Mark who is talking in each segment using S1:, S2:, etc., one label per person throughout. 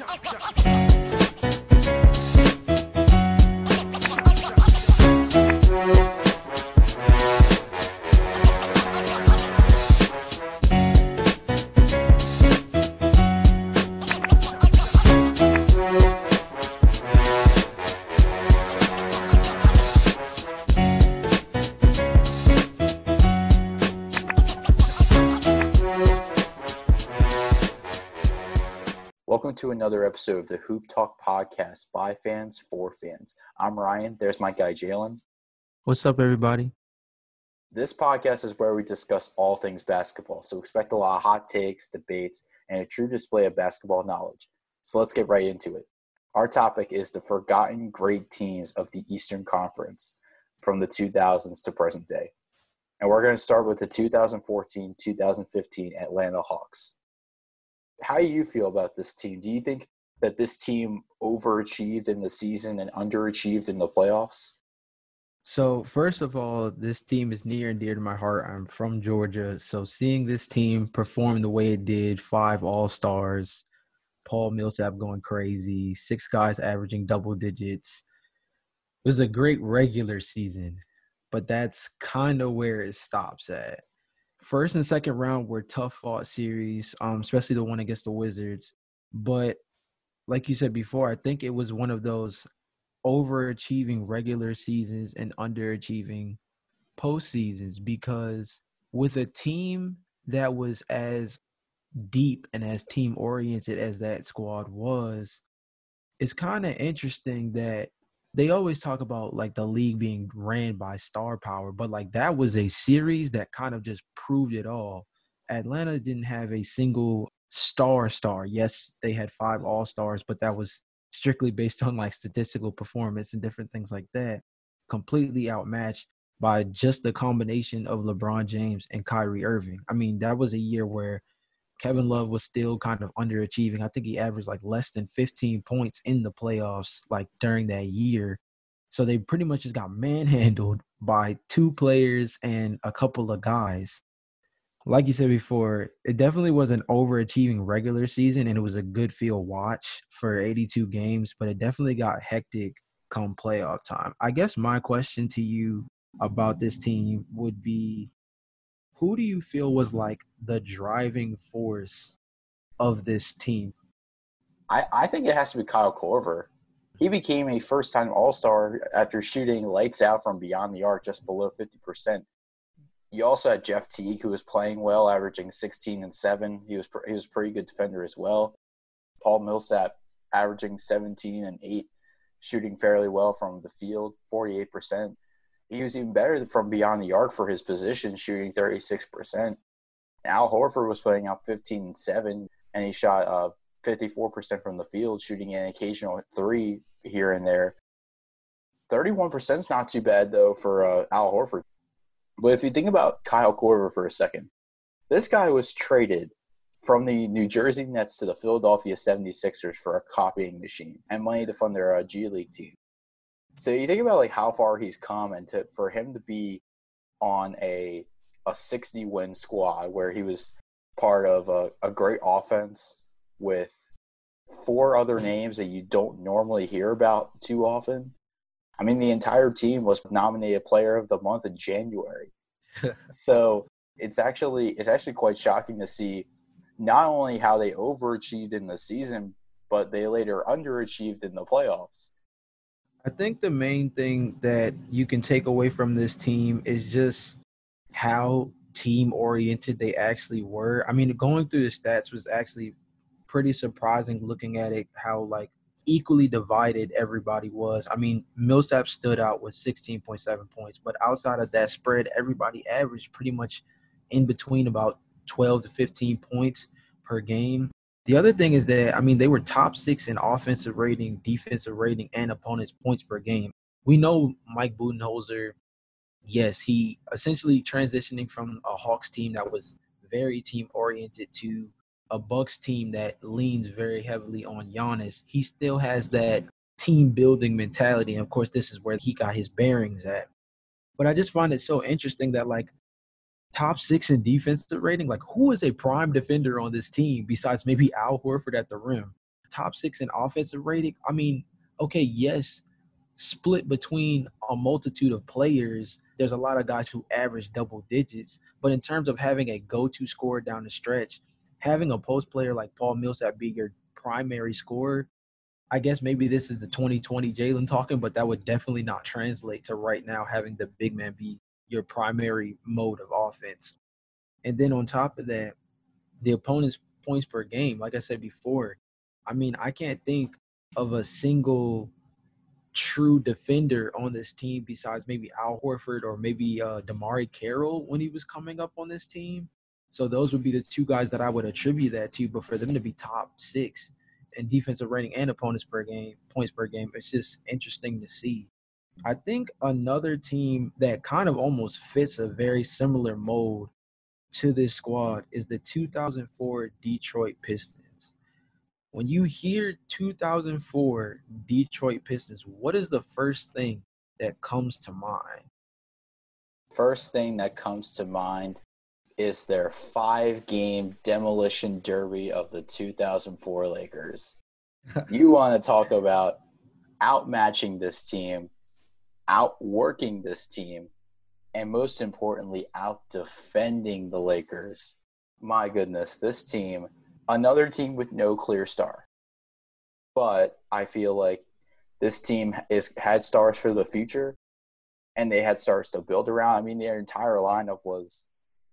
S1: Welcome to another episode of the Hoop Talk podcast by fans for fans. I'm Ryan. There's my guy Jalen.
S2: What's up, everybody?
S1: This podcast is where we discuss all things basketball, so expect a lot of hot takes, debates, and a true display of basketball knowledge. So let's get right into it. Our topic is the forgotten great teams of the Eastern Conference from the 2000s to present day. And we're going to start with the 2014 2015 Atlanta Hawks. How do you feel about this team? Do you think that this team overachieved in the season and underachieved in the playoffs?
S2: So, first of all, this team is near and dear to my heart. I'm from Georgia. So, seeing this team perform the way it did five All Stars, Paul Millsap going crazy, six guys averaging double digits it was a great regular season, but that's kind of where it stops at. First and second round were tough fought series, um, especially the one against the Wizards. But like you said before, I think it was one of those overachieving regular seasons and underachieving postseasons because with a team that was as deep and as team oriented as that squad was, it's kind of interesting that they always talk about like the league being ran by star power, but like that was a series that kind of just proved it all. Atlanta didn't have a single star star. Yes, they had five all stars, but that was strictly based on like statistical performance and different things like that. Completely outmatched by just the combination of LeBron James and Kyrie Irving. I mean, that was a year where Kevin Love was still kind of underachieving. I think he averaged like less than 15 points in the playoffs, like during that year. So they pretty much just got manhandled by two players and a couple of guys. Like you said before, it definitely was an overachieving regular season and it was a good field watch for 82 games, but it definitely got hectic come playoff time. I guess my question to you about this team would be who do you feel was like the driving force of this team?
S1: I, I think it has to be Kyle Korver. He became a first time All Star after shooting lights out from beyond the arc just below 50%. You also had Jeff Teague, who was playing well, averaging 16 and 7. He was, he was a pretty good defender as well. Paul Millsap, averaging 17 and 8, shooting fairly well from the field, 48% he was even better from beyond the arc for his position, shooting 36%. Al Horford was playing out 15 and 7, and he shot uh, 54% from the field, shooting an occasional three here and there. 31% is not too bad, though, for uh, Al Horford. But if you think about Kyle Korver for a second, this guy was traded from the New Jersey Nets to the Philadelphia 76ers for a copying machine and money to fund their uh, G League team. So you think about like how far he's come, and to for him to be on a a 60 win squad where he was part of a, a great offense with four other names that you don't normally hear about too often. I mean, the entire team was nominated Player of the Month in January. so it's actually it's actually quite shocking to see not only how they overachieved in the season, but they later underachieved in the playoffs.
S2: I think the main thing that you can take away from this team is just how team oriented they actually were. I mean, going through the stats was actually pretty surprising looking at it, how like equally divided everybody was. I mean, Millsap stood out with 16.7 points, but outside of that spread, everybody averaged pretty much in between about 12 to 15 points per game. The other thing is that I mean they were top six in offensive rating, defensive rating, and opponents' points per game. We know Mike Budenholzer. Yes, he essentially transitioning from a Hawks team that was very team oriented to a Bucks team that leans very heavily on Giannis. He still has that team building mentality. And of course, this is where he got his bearings at. But I just find it so interesting that like top six in defensive rating. Like, who is a prime defender on this team besides maybe Al Horford at the rim? top six in offensive rating. I mean, okay, yes, split between a multitude of players. There's a lot of guys who average double digits, but in terms of having a go-to scorer down the stretch, having a post player like Paul Millsap be your primary scorer, I guess maybe this is the 2020 Jalen talking, but that would definitely not translate to right now having the big man be your primary mode of offense. And then on top of that, the opponent's points per game, like I said before, I mean, I can't think of a single true defender on this team besides maybe Al Horford or maybe uh, DeMarre Carroll when he was coming up on this team. So those would be the two guys that I would attribute that to. But for them to be top six in defensive rating and opponents per game, points per game, it's just interesting to see. I think another team that kind of almost fits a very similar mold to this squad is the 2004 Detroit Pistons. When you hear 2004 Detroit Pistons, what is the first thing that comes to mind?
S1: First thing that comes to mind is their five game demolition derby of the 2004 Lakers. you want to talk about outmatching this team, outworking this team, and most importantly, out defending the Lakers. My goodness, this team, another team with no clear star. But I feel like this team is had stars for the future and they had stars to build around. I mean, their entire lineup was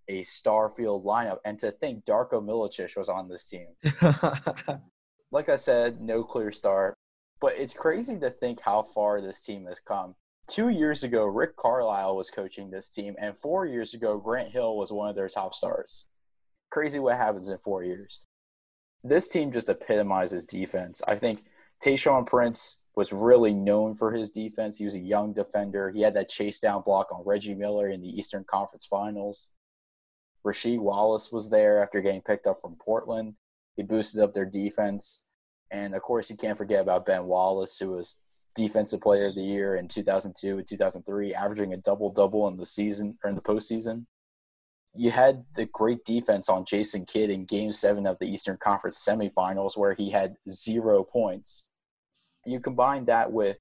S1: a star-filled lineup. And to think Darko Milicic was on this team. like I said, no clear star. But it's crazy to think how far this team has come two years ago, Rick Carlisle was coaching this team, and four years ago, Grant Hill was one of their top stars. Crazy what happens in four years. This team just epitomizes defense. I think Tayshaun Prince was really known for his defense. He was a young defender. He had that chase down block on Reggie Miller in the Eastern Conference Finals. Rasheed Wallace was there after getting picked up from Portland. He boosted up their defense. And of course, you can't forget about Ben Wallace, who was defensive player of the year in 2002 and 2003, averaging a double double in the season or in the postseason. You had the great defense on Jason Kidd in Game Seven of the Eastern Conference semifinals, where he had zero points. You combine that with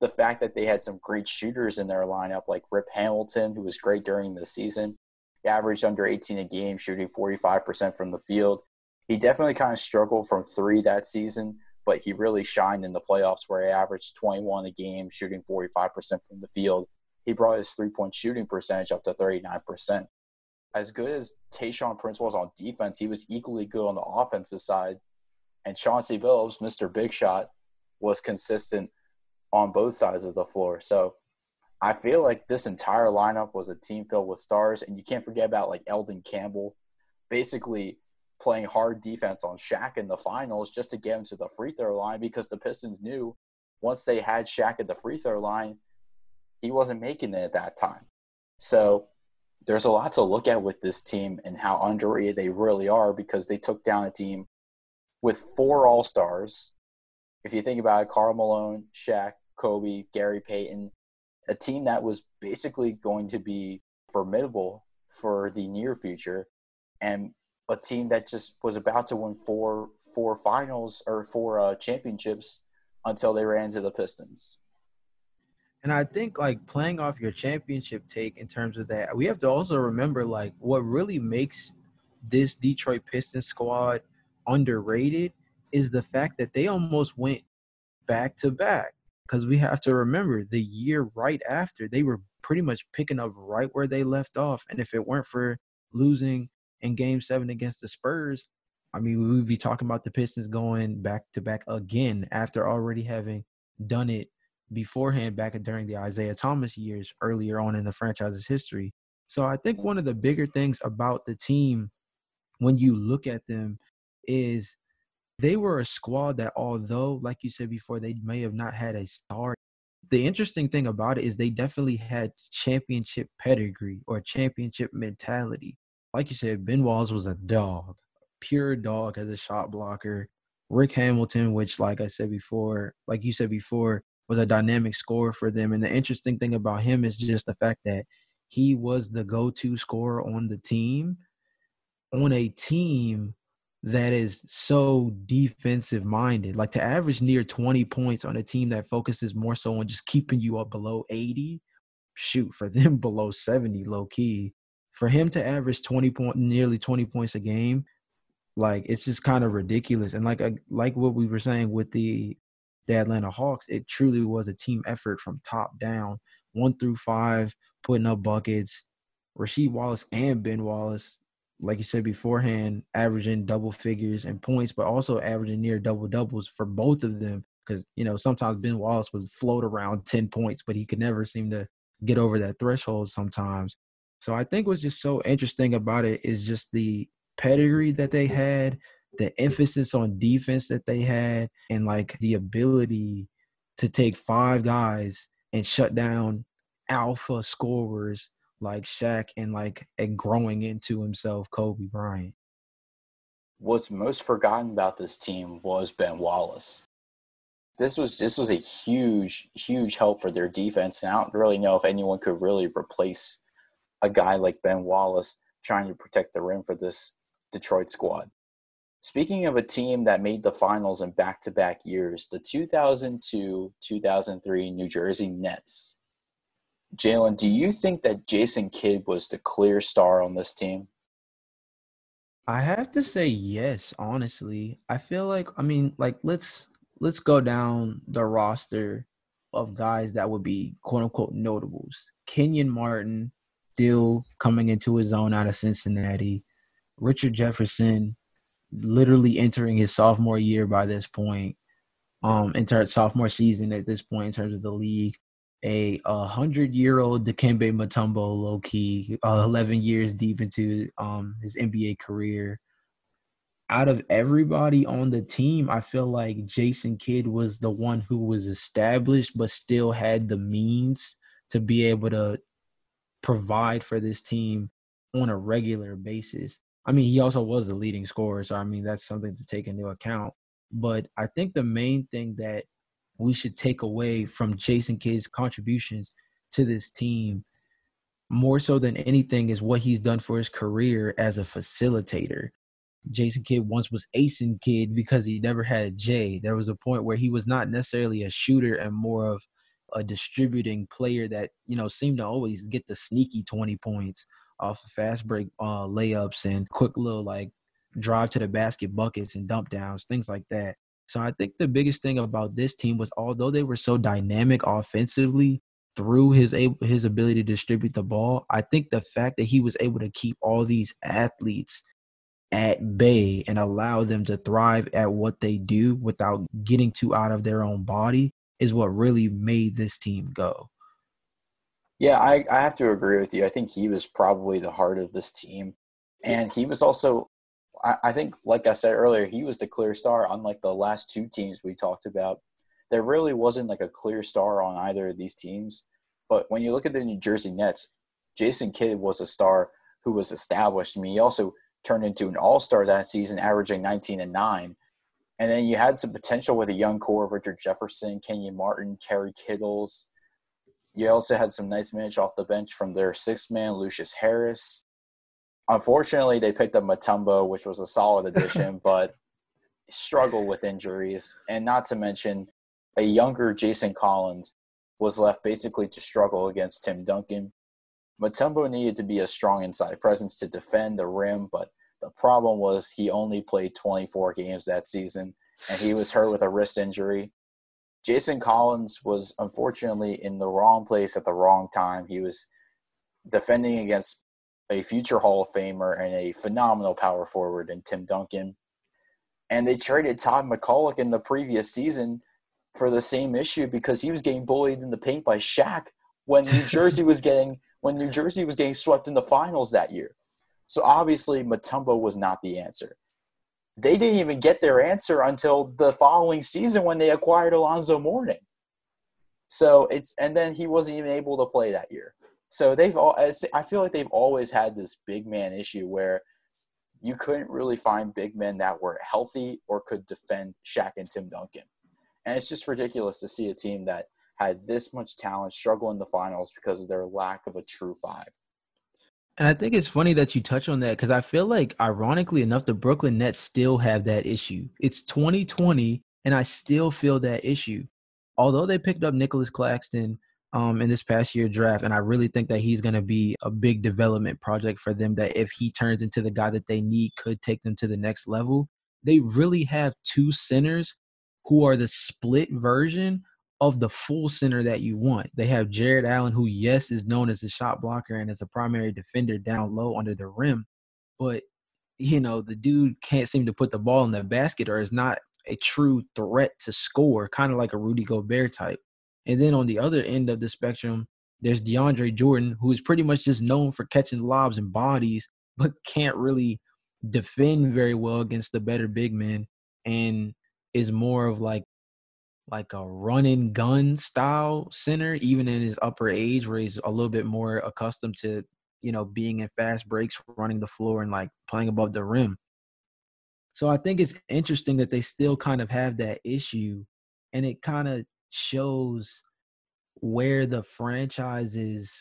S1: the fact that they had some great shooters in their lineup, like Rip Hamilton, who was great during the season. Averaged under 18 a game, shooting 45% from the field. He definitely kind of struggled from three that season, but he really shined in the playoffs where he averaged 21 a game, shooting 45% from the field. He brought his three point shooting percentage up to 39%. As good as Tayshaun Prince was on defense, he was equally good on the offensive side. And Chauncey Billups, Mr. Big Shot, was consistent on both sides of the floor. So I feel like this entire lineup was a team filled with stars. And you can't forget about like Elden Campbell. Basically, playing hard defense on Shaq in the finals just to get him to the free throw line because the Pistons knew once they had Shaq at the free throw line, he wasn't making it at that time. So there's a lot to look at with this team and how underrated they really are because they took down a team with four All Stars. If you think about it, Karl Malone, Shaq, Kobe, Gary Payton, a team that was basically going to be formidable for the near future. And a team that just was about to win four four finals or four uh, championships until they ran into the Pistons.
S2: And I think like playing off your championship take in terms of that, we have to also remember like what really makes this Detroit Pistons squad underrated is the fact that they almost went back to back. Because we have to remember the year right after they were pretty much picking up right where they left off. And if it weren't for losing in game seven against the Spurs, I mean, we would be talking about the Pistons going back to back again after already having done it beforehand back during the Isiah Thomas years earlier on in the franchise's history. So I think one of the bigger things about the team when you look at them is they were a squad that although like you said before they may have not had a star the interesting thing about it is they definitely had championship pedigree or championship mentality like you said, Ben Wallace was a dog, pure dog as a shot blocker. Rip Hamilton, which, like I said before, like you said before, was a dynamic scorer for them. And the interesting thing about him is just the fact that he was the go to scorer on the team, on a team that is so defensive minded. Like to average near 20 points on a team that focuses more so on just keeping you up below 80, shoot, for them below 70 low key. For him to average 20 point nearly 20 points a game, like it's just kind of ridiculous. And like like what we were saying with the the Atlanta Hawks, it truly was a team effort from top down, one through five, putting up buckets. Rasheed Wallace and Ben Wallace like you said beforehand, averaging double figures and points, but also averaging near double doubles for both of them. Because you know sometimes Ben Wallace would float around ten points, but he could never seem to get over that threshold sometimes. So I think what's just so interesting about it is just the pedigree that they had, the emphasis on defense that they had, and like the ability to take five guys and shut down alpha scorers like Shaq and like growing into himself Kobe Bryant.
S1: What's most forgotten about this team was Ben Wallace. This was this was a huge huge help for their defense, and I don't really know if anyone could really replace a guy like Ben Wallace trying to protect the rim for this Detroit squad. Speaking of a team that made the finals in back-to-back years, the 2002-2003 New Jersey Nets Jalen, do you think that Jason Kidd was the clear star on this team?
S2: I have to say yes, honestly. I feel like I mean, like let's let's go down the roster of guys that would be quote unquote notables. Kenyon Martin still coming into his own out of Cincinnati. Richard Jefferson literally entering his sophomore year by this point. Um, entire sophomore season at this point in terms of the league a, hundred year old Dikembe Mutombo, low key, uh, eleven years deep into um his NBA career. Out of everybody on the team, I feel like Jason Kidd was the one who was established, but still had the means to be able to provide for this team on a regular basis. I mean, he also was the leading scorer, so I mean that's something to take into account. But I think the main thing that we should take away from Jason Kidd's contributions to this team more so than anything is what he's done for his career as a facilitator. Jason Kidd once was Asen Kidd because he never had a J. There was a point where he was not necessarily a shooter and more of a distributing player that, you know, seemed to always get the sneaky 20 points off of fast break uh, layups and quick little like drive to the basket buckets and dump downs, things like that. So I think the biggest thing about this team was although they were so dynamic offensively through his able, his ability to distribute the ball, I think the fact that he was able to keep all these athletes at bay and allow them to thrive at what they do without getting too out of their own body is what really made this team go.
S1: Yeah, I, I have to agree with you. I think he was probably the heart of this team. And he was also I, think, like I said earlier, he was the clear star. Unlike the last two teams we talked about, there really wasn't like a clear star on either of these teams. But when you look at the New Jersey Nets, Jason Kidd was a star who was established. I mean, he also turned into an All Star that season, averaging 19 and nine. And then you had some potential with a young core of Richard Jefferson, Kenyon Martin, Kerry Kittles. You also had some nice minutes off the bench from their sixth man, Lucious Harris. Unfortunately, they picked up Mutombo, which was a solid addition, but struggled with injuries. And not to mention, a younger Jason Collins was left basically to struggle against Tim Duncan. Mutombo needed to be a strong inside presence to defend the rim, but the problem was he only played 24 games that season, and he was hurt with a wrist injury. Jason Collins was unfortunately in the wrong place at the wrong time. He was defending against a future Hall of Famer and a phenomenal power forward in Tim Duncan. And they traded Todd McCulloch in the previous season for the same issue because he was getting bullied in the paint by Shaq when New Jersey was getting when New Jersey was getting swept in the finals that year. So obviously Mutombo was not the answer. They didn't even get their answer until the following season when they acquired Alonzo Mourning. So it's and then he wasn't even able to play that year. So they've all. I feel like they've always had this big man issue where you couldn't really find big men that were healthy or could defend Shaq and Tim Duncan. And it's just ridiculous to see a team that had this much talent struggle in the finals because of their lack of a true five.
S2: And I think it's funny that you touch on that because I feel like, ironically enough, the Brooklyn Nets still have that issue. It's 2020, and I still feel that issue. Although they picked up Nicholas Claxton um, in this past year draft, and I really think that he's going to be a big development project for them. That if he turns into the guy that they need, could take them to the next level. They really have two centers who are the split version of the full center that you want. They have Jarrett Allen, who, yes, is known as a shot blocker and as a primary defender down low under the rim, but you know, the dude can't seem to put the ball in the basket or is not a true threat to score, kind of like a Rudy Gobert type. And then on the other end of the spectrum, there's DeAndre Jordan, who is pretty much just known for catching lobs and bodies, but can't really defend very well against the better big men and is more of like like a run and gun style center, even in his upper age, where he's a little bit more accustomed to, you know, being in fast breaks, running the floor, and like playing above the rim. So I think it's interesting that they still kind of have that issue, and it kind of shows where the franchise's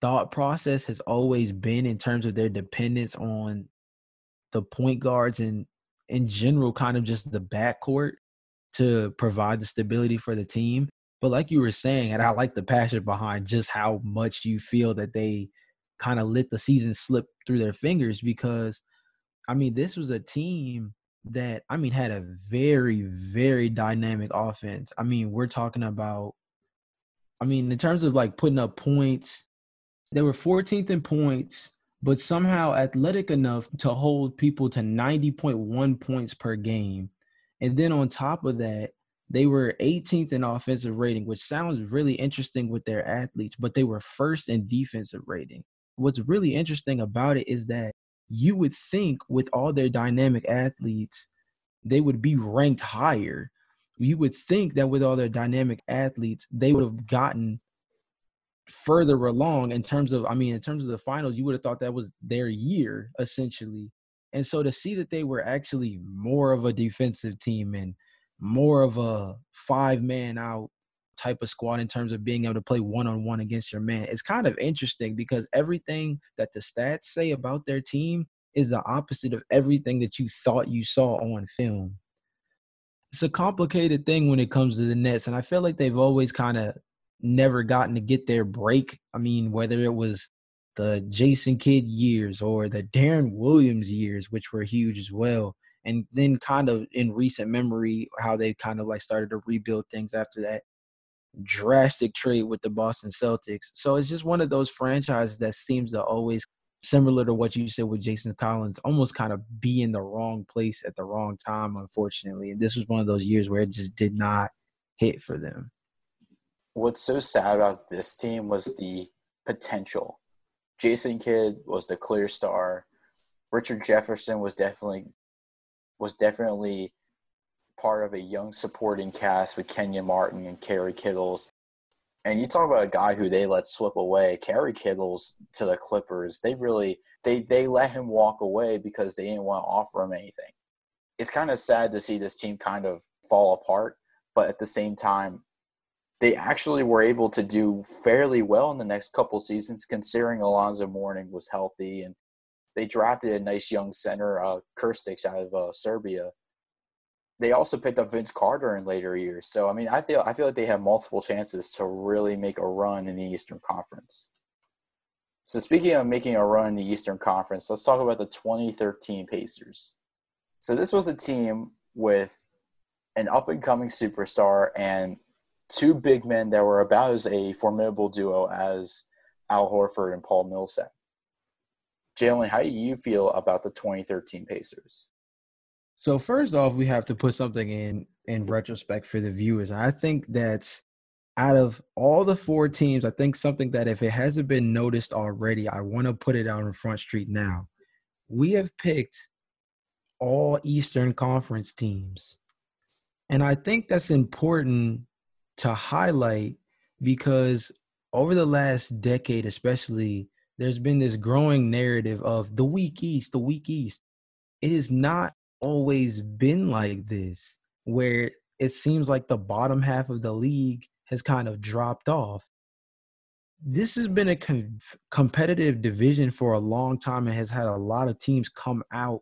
S2: thought process has always been in terms of their dependence on the point guards and in general, kind of just the backcourt to provide the stability for the team. But like you were saying, and I like the passion behind just how much you feel that they kind of let the season slip through their fingers because I mean, this was a team that I mean had a very, very dynamic offense. I mean, we're talking about I mean, in terms of like putting up points, they were 14th in points, but somehow athletic enough to hold people to 90.1 points per game. And then on top of that, they were 18th in offensive rating, which sounds really interesting with their athletes, but they were first in defensive rating. What's really interesting about it is that you would think with all their dynamic athletes, they would be ranked higher. You would think that with all their dynamic athletes, they would have gotten further along in terms of, I mean, in terms of the finals, you would have thought that was their year essentially. And so to see that they were actually more of a defensive team and more of a five man out type of squad in terms of being able to play one on one against your man, it's kind of interesting because everything that the stats say about their team is the opposite of everything that you thought you saw on film. It's a complicated thing when it comes to the Nets, and I feel like they've always kind of never gotten to get their break. I mean, whether it was the Jason Kidd years or the Deron Williams years, which were huge as well. And then kind of in recent memory, how they kind of like started to rebuild things after that drastic trade with the Boston Celtics. So it's just one of those franchises that seems to always similar to what you said with Jason Collins, almost kind of be in the wrong place at the wrong time, unfortunately. And this was one of those years where it just did not hit for them.
S1: What's so sad about this team was the potential Jason Kidd was the clear star. Richard Jefferson was definitely was definitely part of a young supporting cast with Kenyon Martin and Kerry Kittles. And you talk about a guy who they let slip away, Kerry Kittles to the Clippers. They really they they let him walk away because they didn't want to offer him anything. It's kind of sad to see this team kind of fall apart, but at the same time, they actually were able to do fairly well in the next couple seasons, considering Alonzo Mourning was healthy, and they drafted a nice young center, uh, Krstić, out of uh, Serbia. They also picked up Vince Carter in later years, so I mean, I feel I feel like they have multiple chances to really make a run in the Eastern Conference. So speaking of making a run in the Eastern Conference, let's talk about the 2013 Pacers. So this was a team with an up and coming superstar and two big men that were about as a formidable duo as Al Horford and Paul Millsap. Jalen, how do you feel about the 2013 Pacers?
S2: So first off, we have to put something in in retrospect for the viewers. I think that's out of all the four teams, I think something that if it hasn't been noticed already, I want to put it out on Front Street now. We have picked all Eastern Conference teams. And I think that's important to highlight because over the last decade, especially, there's been this growing narrative of the weak East, the weak East. It is not always been like this, where it seems like the bottom half of the league has kind of dropped off. this has been a com- competitive division for a long time and has had a lot of teams come out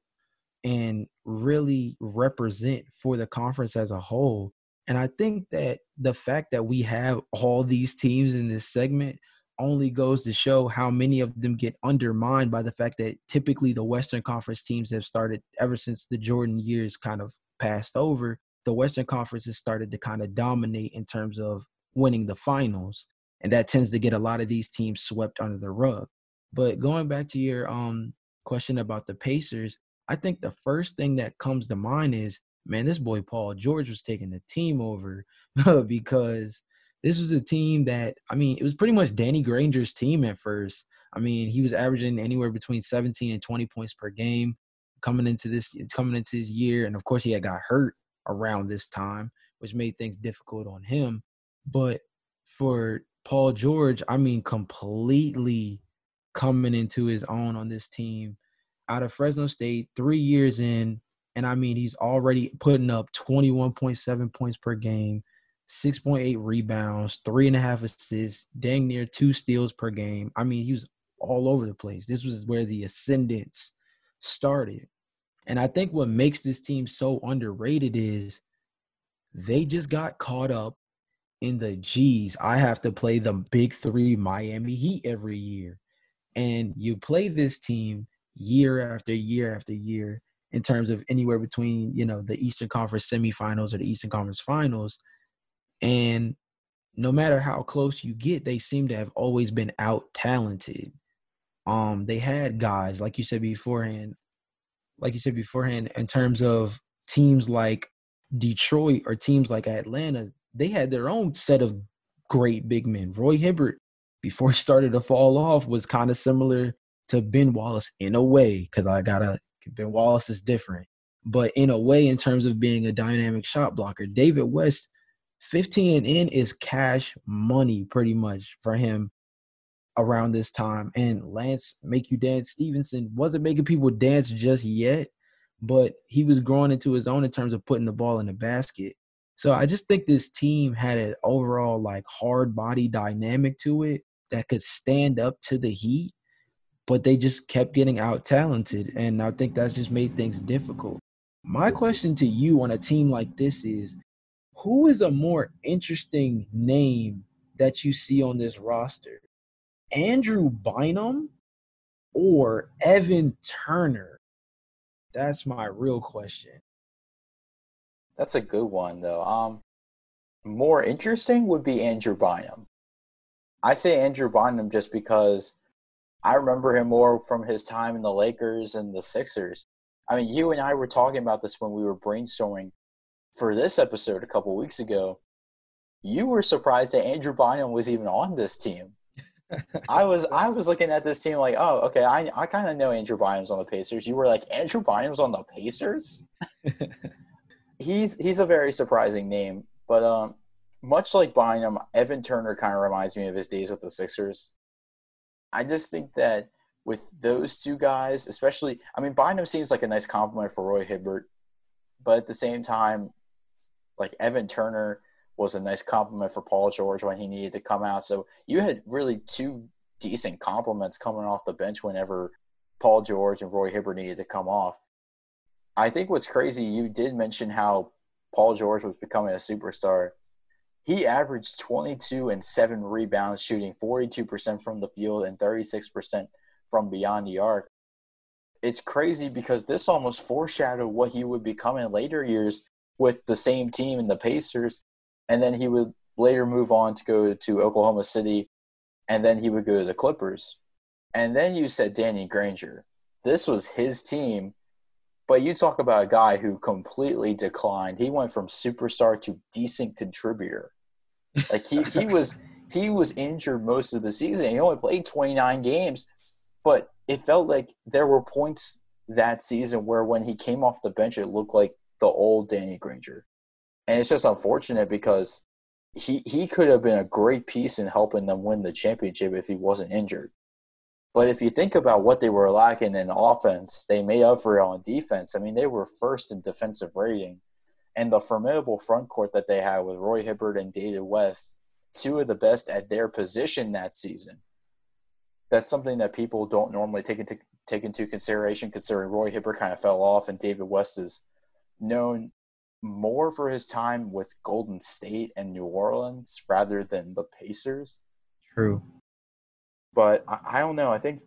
S2: and really represent for the conference as a whole. And I think that the fact that we have all these teams in this segment only goes to show how many of them get undermined by the fact that typically the Western Conference teams have started ever since the Jordan years kind of passed over. The Western Conference has started to kind of dominate in terms of winning the finals. And that tends to get a lot of these teams swept under the rug. But going back to your um, question about the Pacers, I think the first thing that comes to mind is, man, this boy Paul George was taking the team over because this was a team that I mean, it was pretty much Danny Granger's team at first. I mean, he was averaging anywhere between 17 and 20 points per game coming into this coming into his year, and of course he had got hurt around this time, which made things difficult on him. But for Paul George, I mean, completely coming into his own on this team out of Fresno State, three years in, and I mean, he's already putting up 21.7 points per game, 6.8 rebounds, three and a half assists, dang near two steals per game. I mean, he was all over the place. This was where the ascendance started. And I think what makes this team so underrated is they just got caught up in the G's. I have to play the big three Miami Heat every year. And you play this team year after year after year in terms of anywhere between, you know, the Eastern Conference semifinals or the Eastern Conference finals and no matter how close you get, they seem to have always been out talented. Um, they had guys, like you said beforehand, like you said beforehand, in terms of teams like Detroit or teams like Atlanta, they had their own set of great big men. Roy Hibbert, before he started to fall off, was kind of similar to Ben Wallace in a way, because I gotta Ben Wallace is different. But in a way, in terms of being a dynamic shot blocker, David West 15 and in is cash money pretty much for him around this time. And Lance Make You Dance Stevenson wasn't making people dance just yet, but he was growing into his own in terms of putting the ball in the basket. So I just think this team had an overall like hard body dynamic to it that could stand up to the heat, but they just kept getting out talented. And I think that's just made things difficult. My question to you on a team like this is who is a more interesting name that you see on this roster? Andrew Bynum or Evan Turner? That's my real question.
S1: That's a good one though. Um more interesting would be Andrew Bynum. I say Andrew Bynum just because I remember him more from his time in the Lakers and the Sixers. I mean, you and I were talking about this when we were brainstorming for this episode a couple weeks ago, you were surprised that Andrew Bynum was even on this team. I was I was looking at this team like, oh, okay, I I kind of know Andrew Bynum's on the Pacers. You were like, Andrew Bynum's on the Pacers. he's he's a very surprising name, but um, much like Bynum, Evan Turner kind of reminds me of his days with the Sixers. I just think that with those two guys, especially, I mean, Bynum seems like a nice compliment for Roy Hibbert, but at the same time, like Evan Turner was a nice compliment for Paul George when he needed to come out. So you had really two decent compliments coming off the bench whenever Paul George and Roy Hibbert needed to come off. I think what's crazy, you did mention how Paul George was becoming a superstar. He averaged 22 and 7 rebounds, shooting 42% from the field and 36% from beyond the arc. It's crazy because this almost foreshadowed what he would become in later years with the same team in the Pacers, and then he would later move on to go to Oklahoma City, and then he would go to the Clippers. And then you said Danny Granger. This was his team, but you talk about a guy who completely declined. He went from superstar to decent contributor. Like he, he was he was injured most of the season. He only played 29 games, but it felt like there were points that season where when he came off the bench, it looked like the old Danny Granger. And it's just unfortunate because he he could have been a great piece in helping them win the championship if he wasn't injured. But if you think about what they were lacking in offense, they made up for it on defense. I mean, they were first in defensive rating. And the formidable front court that they had with Roy Hibbert and David West, two of the best at their position that season. That's something that people don't normally take into take into consideration, considering Roy Hibbert kind of fell off and David West is known more for his time with Golden State and New Orleans rather than the Pacers.
S2: True.
S1: But I, I don't know. I think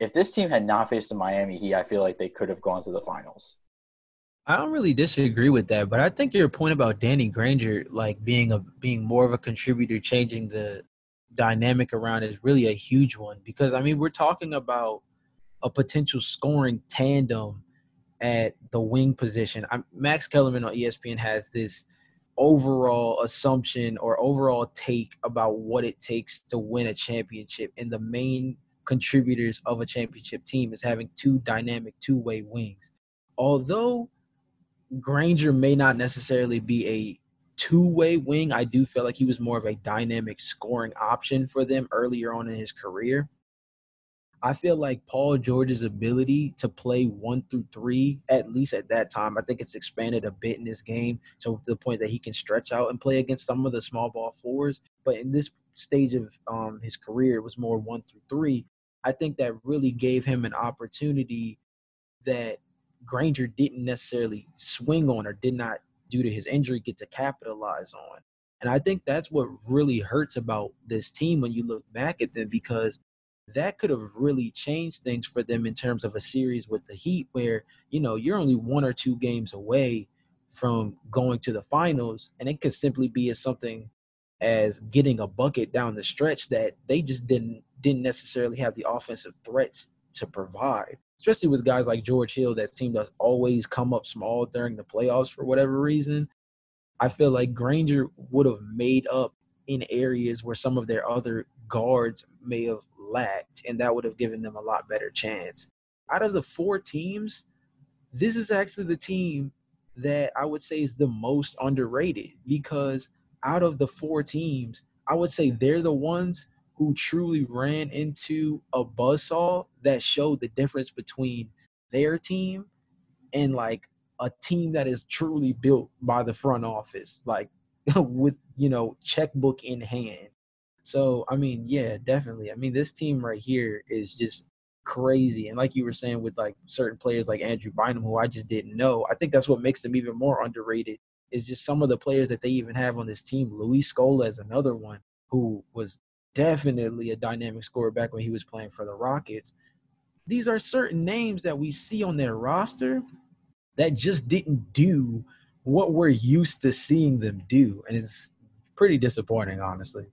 S1: if this team had not faced the Miami Heat, I feel like they could have gone to the finals.
S2: I don't really disagree with that, but I think your point about Danny Granger like being a being more of a contributor, changing the dynamic around is really a huge one because I mean we're talking about a potential scoring tandem at the wing position. I'm, Max Kellerman on ESPN has this overall assumption or overall take about what it takes to win a championship, and the main contributors of a championship team is having two dynamic two-way wings. Although Granger may not necessarily be a two-way wing. I do feel like he was more of a dynamic scoring option for them earlier on in his career. I feel like Paul George's ability to play one through three, at least at that time, I think it's expanded a bit in this game. To the point that he can stretch out and play against some of the small ball fours. But in this stage of um, his career, it was more one through three. I think that really gave him an opportunity that Granger didn't necessarily swing on or did not, due to his injury, get to capitalize on. And I think that's what really hurts about this team when you look back at them because that could have really changed things for them in terms of a series with the Heat, where, you know, you're only one or two games away from going to the finals. And it could simply be as something as getting a bucket down the stretch that they just didn't didn't necessarily have the offensive threats to provide especially with guys like George Hill that seem to always come up small during the playoffs for whatever reason. I feel like Granger would have made up in areas where some of their other guards may have lacked, and that would have given them a lot better chance. Out of the four teams, this is actually the team that I would say is the most underrated because out of the four teams, I would say they're the ones who truly ran into a buzzsaw that showed the difference between their team and like a team that is truly built by the front office, like with you know checkbook in hand. So I mean, yeah, definitely. I mean, this team right here is just crazy. And like you were saying with like certain players like Andrew Bynum, who I just didn't know, I think that's what makes them even more underrated. Is just some of the players that they even have on this team. Luis Scola is another one who was definitely a dynamic scorer back when he was playing for the Rockets. These are certain names that we see on their roster that just didn't do what we're used to seeing them do. And it's pretty disappointing, honestly.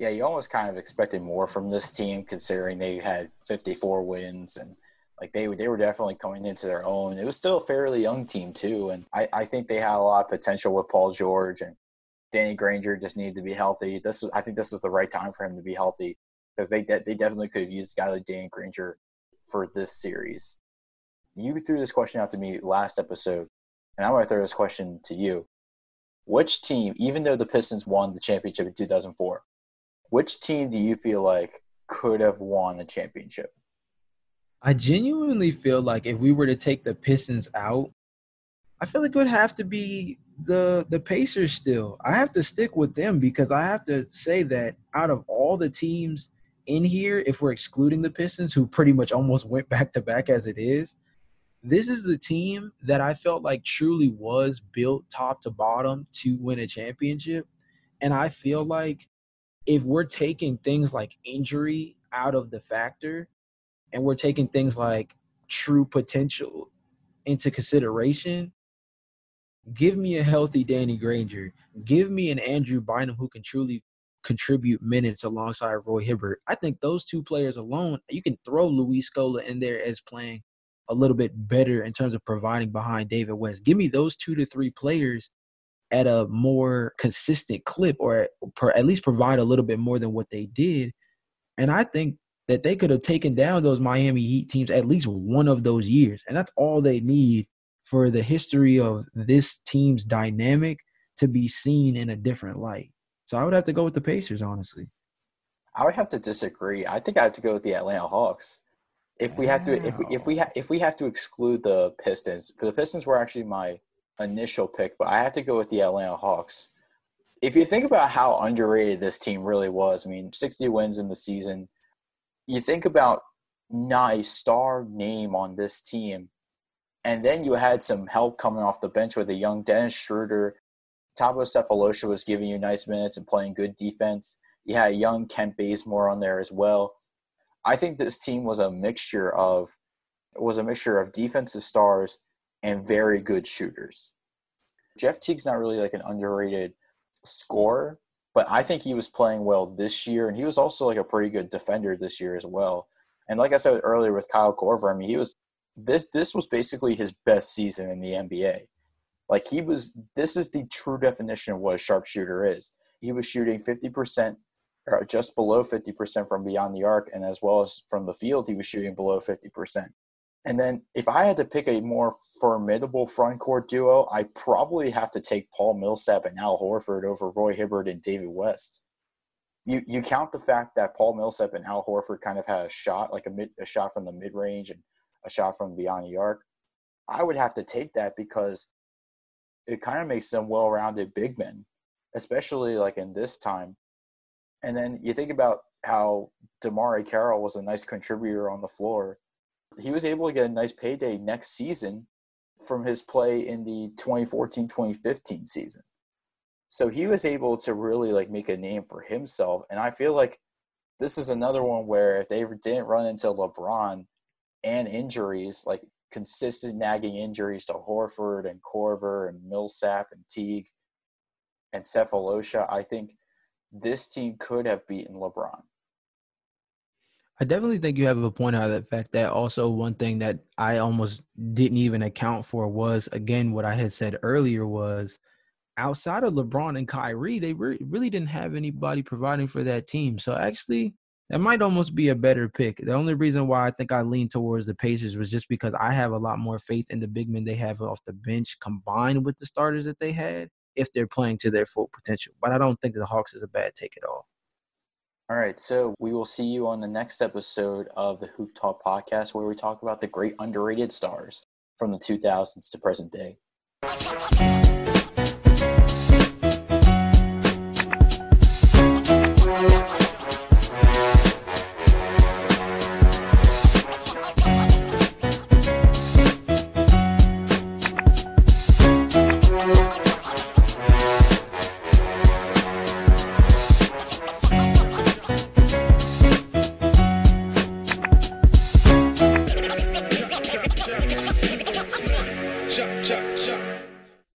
S1: Yeah, you almost kind of expected more from this team considering they had 54 wins and like they they were definitely coming into their own. It was still a fairly young team too, and I, I think they had a lot of potential with Paul George and Danny Granger just needed to be healthy. This was, I think, this was the right time for him to be healthy because they they definitely could have used a guy like Danny Granger for this series. You threw this question out to me last episode, and I'm going to throw this question to you. Which team, even though the Pistons won the championship in 2004, which team do you feel like could have won the championship?
S2: I genuinely feel like if we were to take the Pistons out, I feel like it would have to be the the Pacers still. I have to stick with them because I have to say that out of all the teams in here, if we're excluding the Pistons, who pretty much almost went back to back as it is, this is the team that I felt like truly was built top to bottom to win a championship. And I feel like if we're taking things like injury out of the factor and we're taking things like true potential into consideration, Give me a healthy Danny Granger. Give me an Andrew Bynum who can truly contribute minutes alongside Roy Hibbert. I think those two players alone, you can throw Luis Scola in there as playing a little bit better in terms of providing behind David West. Give me those two to three players at a more consistent clip or at least provide a little bit more than what they did. And I think that they could have taken down those Miami Heat teams at least one of those years. And that's all they need for the history of this team's dynamic to be seen in a different light. So I would have to go with the Pacers, honestly.
S1: I would have to disagree. I think I have to go with the Atlanta Hawks. If we have to, if we if we ha- if we have to exclude the Pistons, the Pistons were actually my initial pick, but I have to go with the Atlanta Hawks. if you think about how underrated this team really was, I mean, 60 wins in the season, you think about not a star name on this team. And then you had some help coming off the bench with a young Dennis Schroeder. Thabo Sefolosha was giving you nice minutes and playing good defense. You had young Kent Bazemore on there as well. I think this team was a mixture of was a mixture of defensive stars and very good shooters. Jeff Teague's not really like an underrated scorer, but I think he was playing well this year, and he was also like a pretty good defender this year as well. And like I said earlier with Kyle Korver, I mean, he was this this was basically his best season in the NBA. Like he was, this is the true definition of what a sharpshooter is. He was shooting fifty percent or just below fifty percent from beyond the arc, and as well as from the field, he was shooting below fifty percent. And then if I had to pick a more formidable front court duo, I probably have to take Paul Millsap and Al Horford over Roy Hibbert and David West. You you count the fact that Paul Millsap and Al Horford kind of had a shot, like a mid a shot from the mid range and a shot from beyond the arc. I would have to take that because it kind of makes them well rounded big men, especially like in this time. And then you think about how DeMarre Carroll was a nice contributor on the floor he was able to get a nice payday next season from his play in the 2014-2015 season. So he was able to really like make a name for himself and I feel like this is another one where if they didn't run into LeBron and injuries like consistent nagging injuries to Horford and Korver and Millsap and Teague and Sefolosha, I think this team could have beaten LeBron.
S2: I definitely think you have a point out of the fact that also one thing that I almost didn't even account for was again what I had said earlier was outside of LeBron and Kyrie, they re- really didn't have anybody providing for that team. So actually, that might almost be a better pick. The only reason why I think I leaned towards the Pacers was just because I have a lot more faith in the big men they have off the bench combined with the starters that they had if they're playing to their full potential. But I don't think the Hawks is a bad take at all.
S1: All right, so we will see you on the next episode of the Hoop Talk podcast where we talk about the great underrated stars from the 2000s to present day.